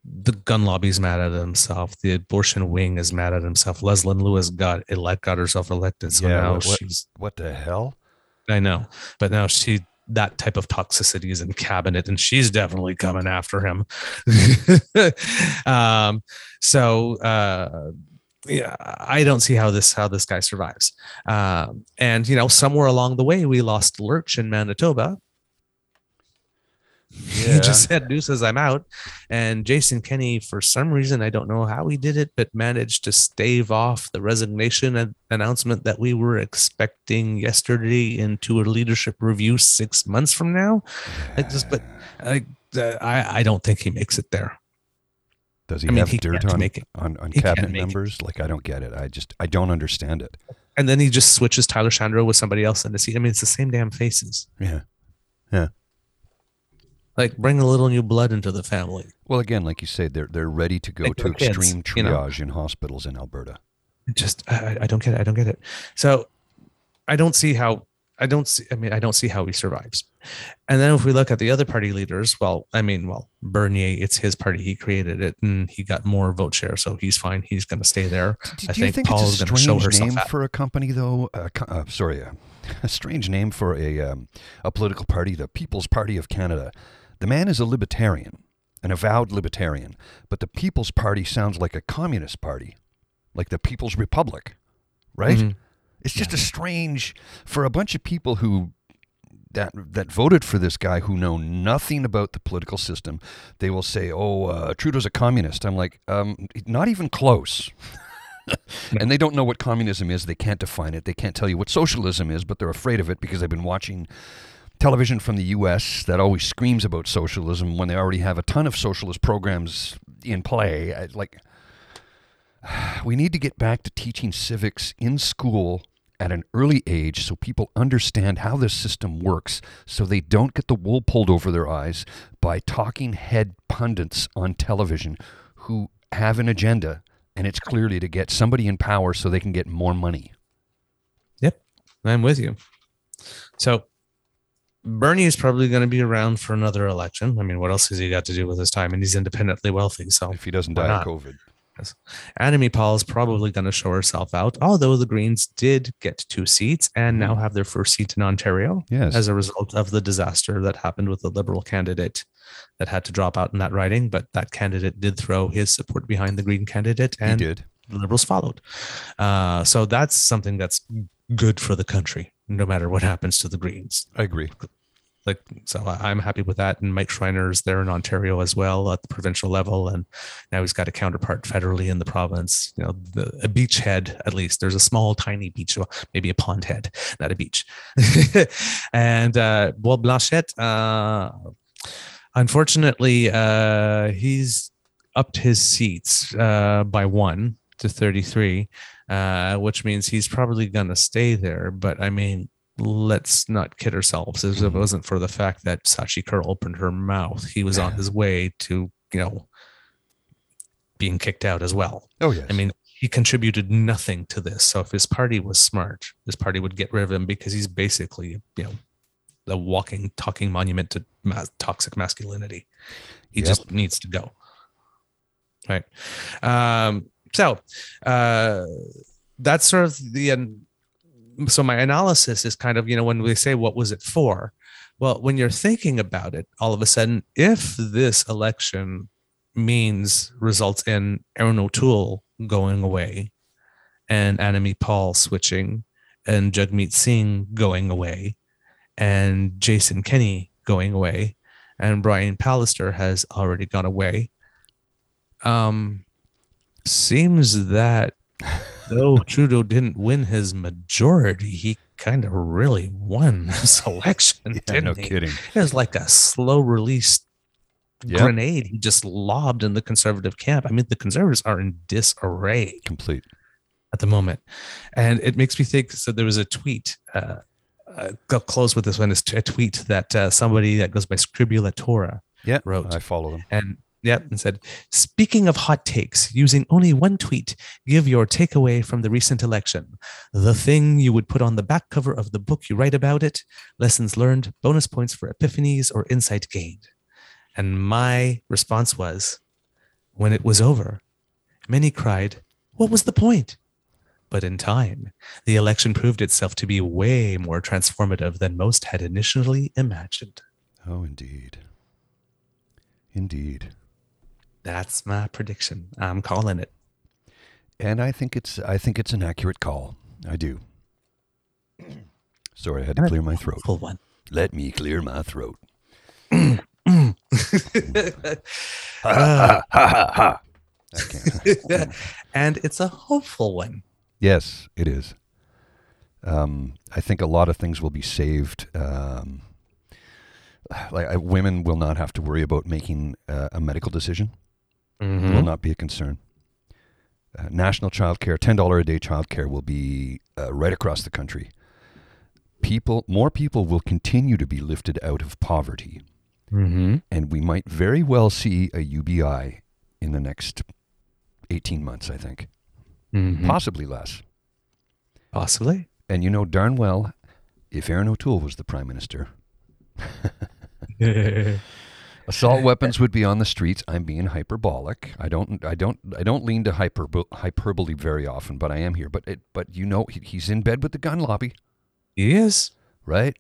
the gun lobby's mad at himself. The abortion wing is mad at himself. Leslyn Lewis got elect, got herself elected. So Yeah, now what- what- she's. What the hell? I know, but now she that type of toxicity is in cabinet, and she's definitely coming after him. um, so uh, yeah, I don't see how this how this guy survives. Um, and you know, somewhere along the way, we lost Lurch in Manitoba. he just said, "Deuces, I'm out." And Jason Kenney, for some reason, I don't know how he did it, but managed to stave off the resignation an- announcement that we were expecting yesterday into a leadership review six months from now. I just, but I, I, I don't think he makes it there. Does he I mean, have he dirt on, it. on, on cabinet it. members? Like, I don't get it. I just, I don't understand it. And then he just switches Tyler Shandro with somebody else in the seat. I mean, it's the same damn faces. Yeah. Yeah. Like, bring a little new blood into the family. Well, again, like you say, they're they're ready to go Like to their kids, extreme you know? triage in hospitals in Alberta. just I, I- I don't get it. I don't get it. So I don't see how I don't see I mean I don't see how he survives. And then if we look at the other party leaders, well, I mean, well, Bernier, it's his party. He created it and he got more vote share, so he's fine. He's going to stay there. Do, I do you think think Paul is gonna show strange herself name for a company, though? Uh, uh, sorry, uh, a strange name for a um, a political party, the People's Party of Canada. The man is a libertarian, an avowed libertarian, but the People's Party sounds like a communist party, like the People's Republic, right? Mhm. It's just a strange for a bunch of people who that that voted for this guy who know nothing about the political system. They will say, "Oh, uh, Trudeau's a communist." I'm like, um, not even close. and they don't know what communism is. They can't define it. They can't tell you what socialism is, but they're afraid of it because they've been watching television from the U.S. that always screams about socialism when they already have a ton of socialist programs in play. I- Like, we need to get back to teaching civics in school at an early age so people understand how this system works so they don't get the wool pulled over their eyes by talking head pundits on television who have an agenda and it's clearly to get somebody in power so they can get more money. Yep, I'm with you. So Bernie is probably going to be around for another election. I mean, what else has he got to do with his time? And he's independently wealthy. So If he doesn't die not? of COVID. Annamie Paul is probably going to show herself out, although the Greens did get two seats and now have their first seat in Ontario Yes. as a result of the disaster that happened with the Liberal candidate that had to drop out in that riding. But that candidate did throw his support behind the Green candidate, and did. the Liberals followed. Uh, so that's something that's good for the country, no matter what happens to the Greens I agree. Like so i'm happy with that. And mike schreiner's there in ontario as well at the provincial level. And now he's got a counterpart federally in the province you know the, a beachhead at least. There's a small tiny beach maybe a pond head not a beach. And uh well blanchet uh unfortunately uh he's upped his seats uh by one to 33 uh which means he's probably gonna stay there. But i mean let's not kid ourselves. If it Mhm. wasn't for the fact that Shachi Kurl opened her mouth, he was on his way to, you know, being kicked out as well. Oh, yes. I mean, he contributed nothing to this. So if his party was smart, his party would get rid of him because he's basically, you know, the walking, talking monument to ma- toxic masculinity. He Yep. just needs to go. Right. Um, so uh, that's sort of the um, so my analysis is kind of you know when we say what was it for? Well when you're thinking about it all of a sudden if this election means results in erin o'toole going away and annamie paul switching and jagmeet singh going away and jason kenney going away and brian pallister has already gone away um seems that though Trudeau didn't win his majority, he kind of really won this election, yeah, no he? kidding. It was like a slow release Yep. grenade he just lobbed in the conservative camp. I mean, the conservatives are in disarray Complete. at the moment. And it makes me think so there was a tweet. Uh, uh, I'll close with this one. Is a tweet that uh, somebody that goes by Scribulatora Yeah. wrote I follow them. and yeah, and said, speaking of hot takes, using only one tweet, give your takeaway from the recent election. The thing you would put on the back cover of the book you write about it, lessons learned, bonus points for epiphanies or insight gained. And my response was, when it was over, many cried, What was the point? But in time, the election proved itself to be way more transformative than most had initially imagined. Oh, indeed. Indeed. That's my prediction. I'm calling it. And I think it's I think it's an accurate call. I do. Sorry, I had to clear my throat. Full one. Let me clear my throat. Ha, ha, ha, ha, ha. And it's a hopeful one. Yes, it is. Um, I think a lot of things will be saved. Um, like uh, women will not have to worry about making uh, a medical decision. Will not be a concern. Uh, national child care, ten dollar a day child care will be uh, right across the country. People, more people will continue to be lifted out of poverty, Mm-hmm. and we might very well see a UBI in the next eighteen months. I think, Mm-hmm. possibly less. Possibly. And you know darn well, if Erin O'Toole was the prime minister, assault weapons would be on the streets. I'm being hyperbolic. I don't, I don't, I don't lean to hyperbo- hyperbole very often, but I am here. But it, but you know, he, he's in bed with the gun lobby, he is. right?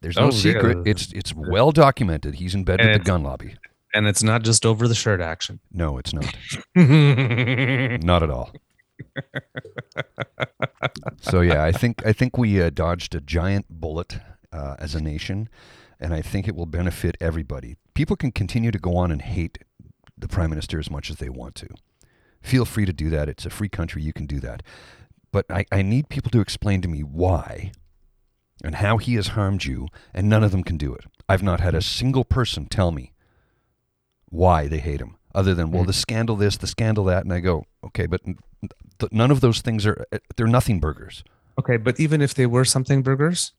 There's no Oh, secret. yeah. It's it's well documented. He's in bed with the gun lobby. And it's not just over the shirt action. No, it's not. Not at all. so yeah, I think I think we uh, dodged a giant bullet uh, as a nation, and I think it will benefit everybody. People can continue to go on and hate the prime minister as much as they want to. Feel free to do that. It's a free country. You can do that. But I, I need people to explain to me why and how he has harmed you, and none of them can do it. I've not had a single person tell me why they hate him, other than, well, the scandal this, the scandal that. And I go, okay, but none of those things are, uh, they're nothing burgers. Okay, but even if they were something burgers,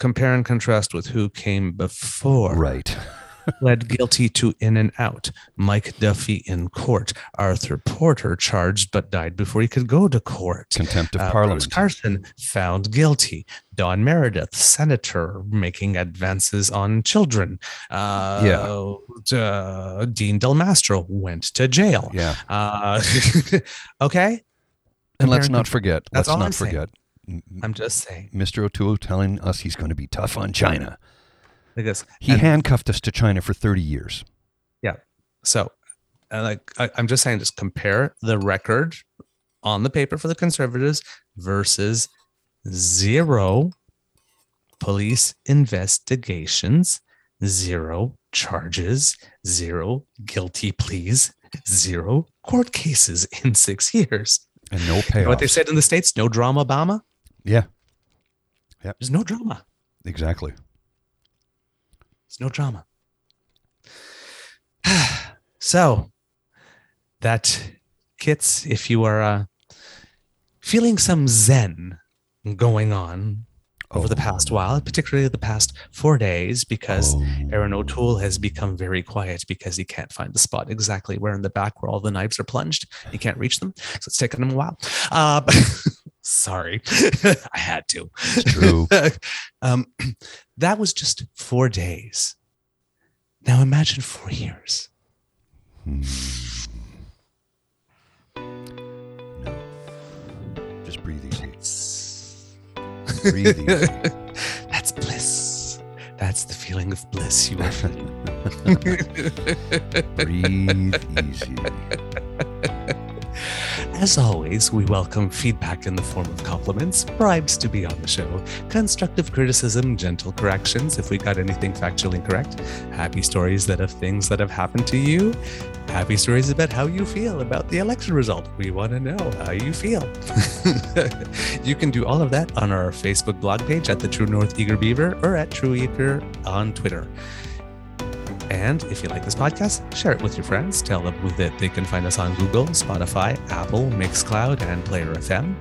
compare and contrast with who came before. Right. Pled guilty to in and out. Mike Duffy in court. Arthur Porter charged but died before he could go to court. Contempt of Uh, Bruce Parliament. Carson found guilty. Don Meredith, senator, making advances on children. Uh, yeah. uh, Dean Del Mastro went to jail. Yeah. Uh, okay, And let's not forget, That's let's not I'm forget m- I'm just saying Mr. O'Toole telling us he's going to be tough on China. He and- handcuffed us to China for 30 years. Yeah. So, uh, like, I, I'm just saying, just compare the record on the paper for the conservatives versus zero police investigations, zero charges, zero guilty pleas, zero court cases in six years. And no You payoff. know what they said in the States? No drama, Obama. Yeah, Yeah. There's no drama. exactly. There's no drama. so that kits, if you are uh, feeling some zen going on over the past while, particularly the past four days, because Oh. Erin O'Toole has become very quiet because he can't find the spot exactly where in the back where all the knives are plunged. He can't reach them. So it's taken him a while. Uh, sorry, I had to. It's true. um, that was just four days. Now imagine four years. Hmm. No. Just breathe easy. Breathe easy. That's bliss. That's the feeling of bliss you are feeling. breathe easy. As always, we welcome feedback in the form of compliments, bribes to be on the show, constructive criticism, gentle corrections if we got anything factually incorrect, happy stories that of things that have happened to you, happy stories about how you feel about the election result. We want to know how you feel. you can do all of that on our Facebook blog page at the True North Eager Beaver or at True Eager on Twitter. And if you like this podcast, share it with your friends. Tell them that they can find us on Google, Spotify, Apple, Mixcloud, and Player FM.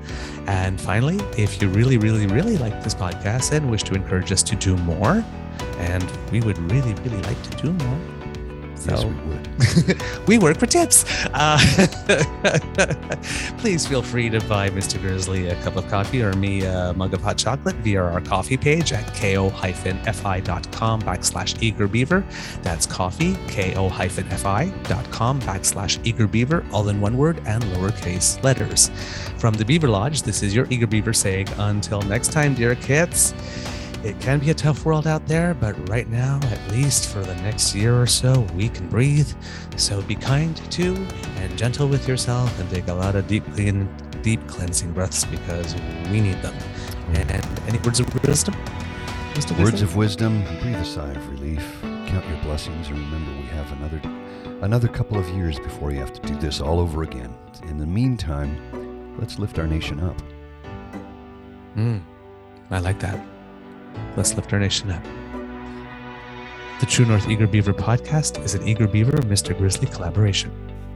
And finally, if you really, really, really like this podcast and wish to encourage us to do more, and we would really, really like to do more. Yes, So- we would. we work for tips. Uh, please feel free to buy Mr. Grizzly a cup of coffee or me a mug of hot chocolate via our coffee page at ko-fi.com backslash eagerbeaver. That's coffee, ko-fi.com backslash eagerbeaver, all in one word and lowercase letters. From the Beaver Lodge, this is your Eager Beaver saying, until next time, dear kids. It can be a tough world out there, but right now, at least for the next year or so, we can breathe. So be kind to and gentle with yourself and take a lot of deep clean, deep cleansing breaths because we need them. And any words of wisdom? Words Grizzly? of wisdom, breathe a sigh of relief. count your blessings, and remember we have another another couple of years before you have to do this all over again. In the meantime, let's lift our nation up. Mm, I like that. Let's lift our nation up. The True North Eager Beaver podcast is an Eager Beaver Mr. Grizzly collaboration.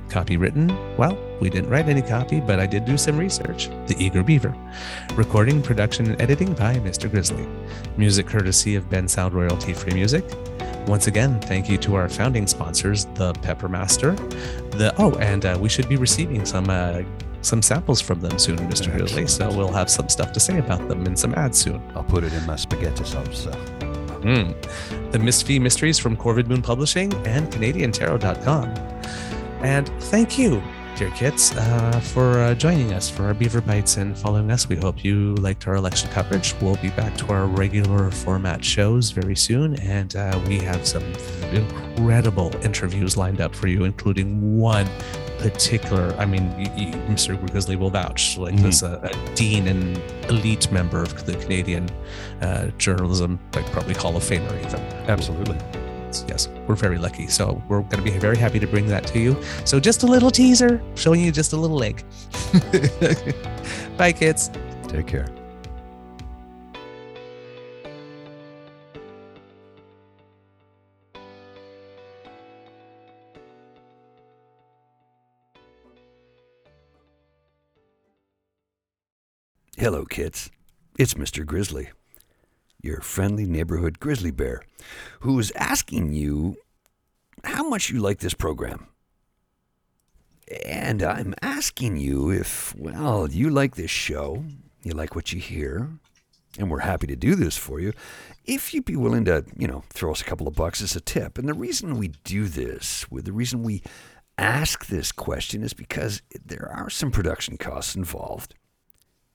Copy written? Well, we didn't write any copy, but I did do some research. The Eager Beaver. Recording, production, and editing by Mr. Grizzly. Music courtesy of Bensound Royalty Free Music. Once again, thank you to our founding sponsors, the Peppermaster. The oh, and uh, we should be receiving some uh, some samples from them soon, Mr. Grizzly. So we'll have some stuff to say about them in some ads soon. I'll put it in my spaghetti sauce. Mm. The Misfit Mysteries from Corvid Moon Publishing and CanadianTarot.com. And thank you, dear kits, uh, for uh, joining us for our Beaver Bites and following us. We hope you liked our election coverage. We'll be back to our regular format shows very soon, and uh, we have some incredible interviews lined up for you, including one particular, I mean, you, you, Mr. Grizzly will vouch, like mm-hmm. this uh, a dean and elite member of the Canadian uh, journalism, like probably Hall of Famer even. Absolutely. Yes, we're very lucky. So we're going to be very happy to bring that to you. So just a little teaser, showing you just a little leg. Bye, kids. Take care. Hello, kids. It's Mr. Grizzly, your friendly neighborhood grizzly bear, who is asking you how much you like this program. And I'm asking you if, well, you like this show, you like what you hear, and we're happy to do this for you, if you'd be willing to, you know, throw us a couple of bucks as a tip. And the reason we do this, the reason we ask this question is because there are some production costs involved.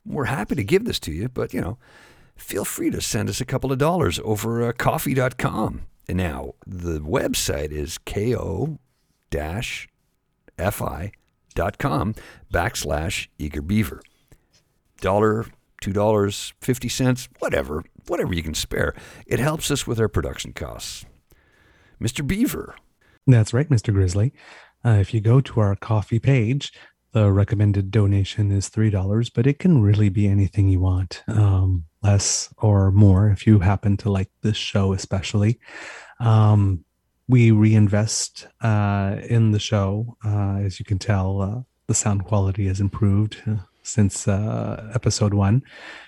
We're happy to give this to you, but you know, feel free to send us a couple of dollars over uh, ko-fi.com. And now the website is ko-fi.com backslash eager beaver. Dollar, two dollars, fifty cents, whatever, whatever you can spare. It helps us with our production costs. Mr. Beaver. That's right, Mr. Grizzly. Uh, if you go to our Ko-fi page, the recommended donation is $3, but it can really be anything you want, um, less or more if you happen to like this show, especially. Um, we reinvest uh, in the show. Uh, as you can tell, uh, the sound quality has improved uh, since uh, episode one,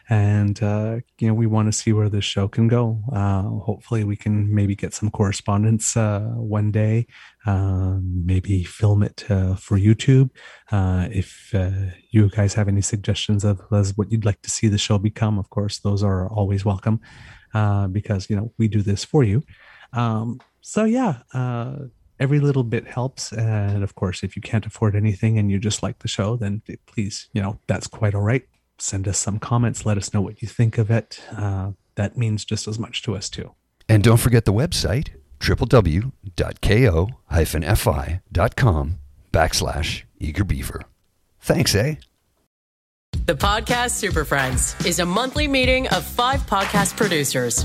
and uh, you know we want to see where this show can go. Uh, hopefully, we can maybe get some correspondence uh, one day. Um, maybe film it uh, for YouTube. Uh, if you guys have any suggestions of what you'd like to see the show become, of course, those are always welcome because you know we do this for you. Um, so yeah every little bit helps. And of course, if you can't afford anything and you just like the show, then please, you know, that's quite all right. Send us some comments. Let us know what you think of it. Uh, that means just as much to us, too. And don't forget the website www.ko-fi.com backslash eager beaver. Thanks, eh? The Podcast Super Friends is a monthly meeting of five podcast producers